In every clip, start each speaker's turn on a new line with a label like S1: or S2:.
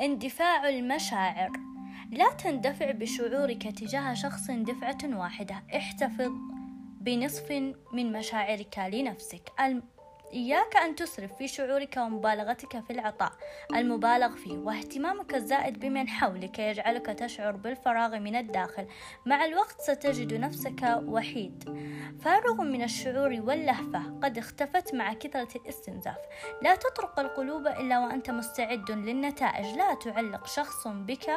S1: اندفاع المشاعر. لا تندفع بشعورك تجاه شخص دفعة واحدة. احتفظ بنصف من مشاعرك لنفسك. إياك أن تسرف في شعورك ومبالغتك في العطاء. المبالغ فيه واهتمامك الزائد بمن حولك يجعلك تشعر بالفراغ من الداخل. مع الوقت ستجد نفسك وحيد. فارغ من الشعور واللهفة قد اختفت مع كثرة الاستنزاف. لا تطرق القلوب إلا وأنت مستعد للنتائج. لا تعلق شخص بك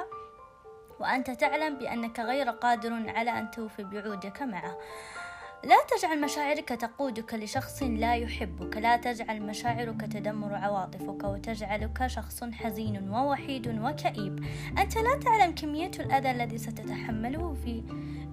S1: وأنت تعلم بأنك غير قادر على أن توفي بوعودك معه. لا تجعل مشاعرك تقودك لشخص لا يحبك لا تجعل مشاعرك تدمر عواطفك وتجعلك شخص حزين ووحيد وكئيب. أنت لا تعلم كمية الأذى الذي ستتحمله في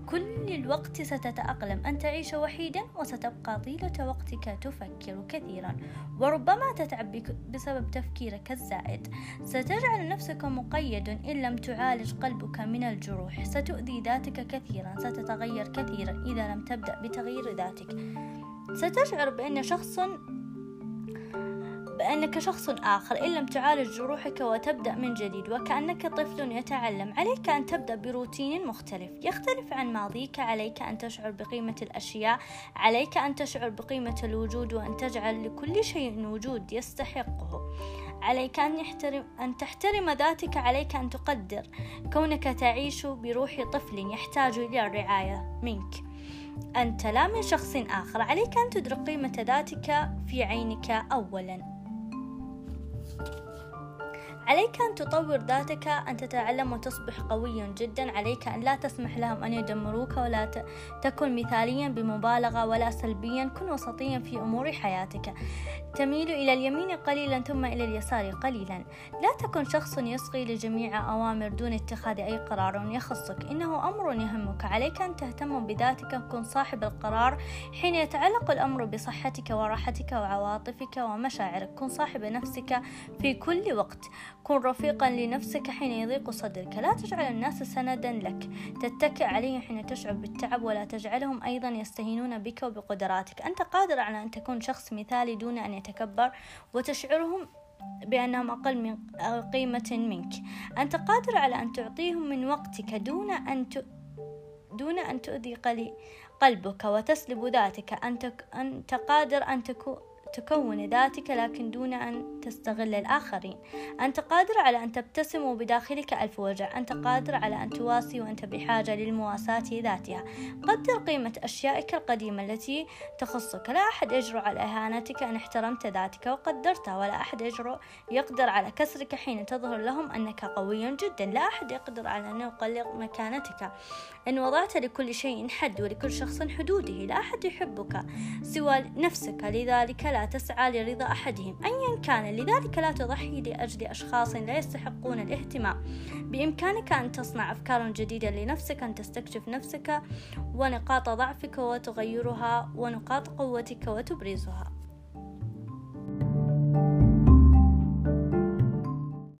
S1: كل الوقت ستتأقلم. أن تعيش وحيدا وستبقى طيلة وقتك تفكر كثيرا. وربما تتعب بسبب تفكيرك الزائد. ستجعل نفسك مقيد إن لم تعالج قلبك من الجروح ستؤذي ذاتك كثيرا. ستتغير كثيرا. إذا لم تبدأ بتغيير ذاتك. ستشعر بأن شخص بأنك شخص آخر إن لم تعالج جروحك وتبدأ من جديد وكأنك طفل يتعلم. عليك أن تبدأ بروتين مختلف. يختلف عن ماضيك. عليك أن تشعر بقيمة الأشياء. عليك أن تشعر بقيمة الوجود وأن تجعل لكل شيء وجود يستحقه. عليك أن, يحترم أن تحترم ذاتك. عليك أن تقدر كونك تعيش بروح طفل يحتاج إلى الرعاية منك. أنت لا من شخص آخر عليك أن تدرك قيمة ذاتك في عينك أولاً. عليك أن تطور ذاتك أن تتعلم وتصبح قويا جدا. عليك أن لا تسمح لهم أن يدمروك ولا تكن مثاليا بمبالغة ولا سلبيا كن وسطيا في أمور حياتك. تميل إلى اليمين قليلا ثم إلى اليسار قليلا. لا تكن شخص يصغي لجميع أوامر دون اتخاذ أي قرار يخصك. إنه أمر يهمك. عليك أن تهتم بذاتك. كن صاحب القرار حين يتعلق الأمر بصحتك وراحتك وعواطفك ومشاعرك. كن صاحب نفسك في كل وقت. كن رفيقا لنفسك حين يضيق صدرك. لا تجعل الناس سندا لك. تتكئ عليهم حين تشعر بالتعب ولا تجعلهم أيضا يستهينون بك وبقدراتك. أنت قادر على أن تكون شخص مثالي دون أن يتكبر وتشعرهم بأنهم أقل من قيمة منك. أنت قادر على أن تعطيهم من وقتك دون أن ت... دون أن تؤذي قلبك وتسلب ذاتك. أنت, أنت قادر أن تكون تكون ذاتك لكن دون أن تستغل الآخرين. أنت قادر على أن تبتسم بداخلك ألف وجع. أنت قادر على أن تواسي وأنت بحاجة للمواساة ذاتها. قدر قيمة أشيائك القديمة التي تخصك. لا أحد يجرؤ على إهانتك أن احترمت ذاتك وقدرتها ولا أحد يجرؤ يقدر على كسرك حين تظهر لهم أنك قوي جدا. لا أحد يقدر على أن يقلل مكانتك. إن وضعت لكل شيء حد ولكل شخص حدوده لا أحد يحبك سوى نفسك. لذلك لا تسعى لرضا أحدهم. أيا كان لذلك لا تضحي لأجل أشخاص لا يستحقون الاهتمام. بإمكانك أن تصنع أفكار جديدة لنفسك أن تستكشف نفسك ونقاط ضعفك وتغيرها ونقاط قوتك وتبرزها.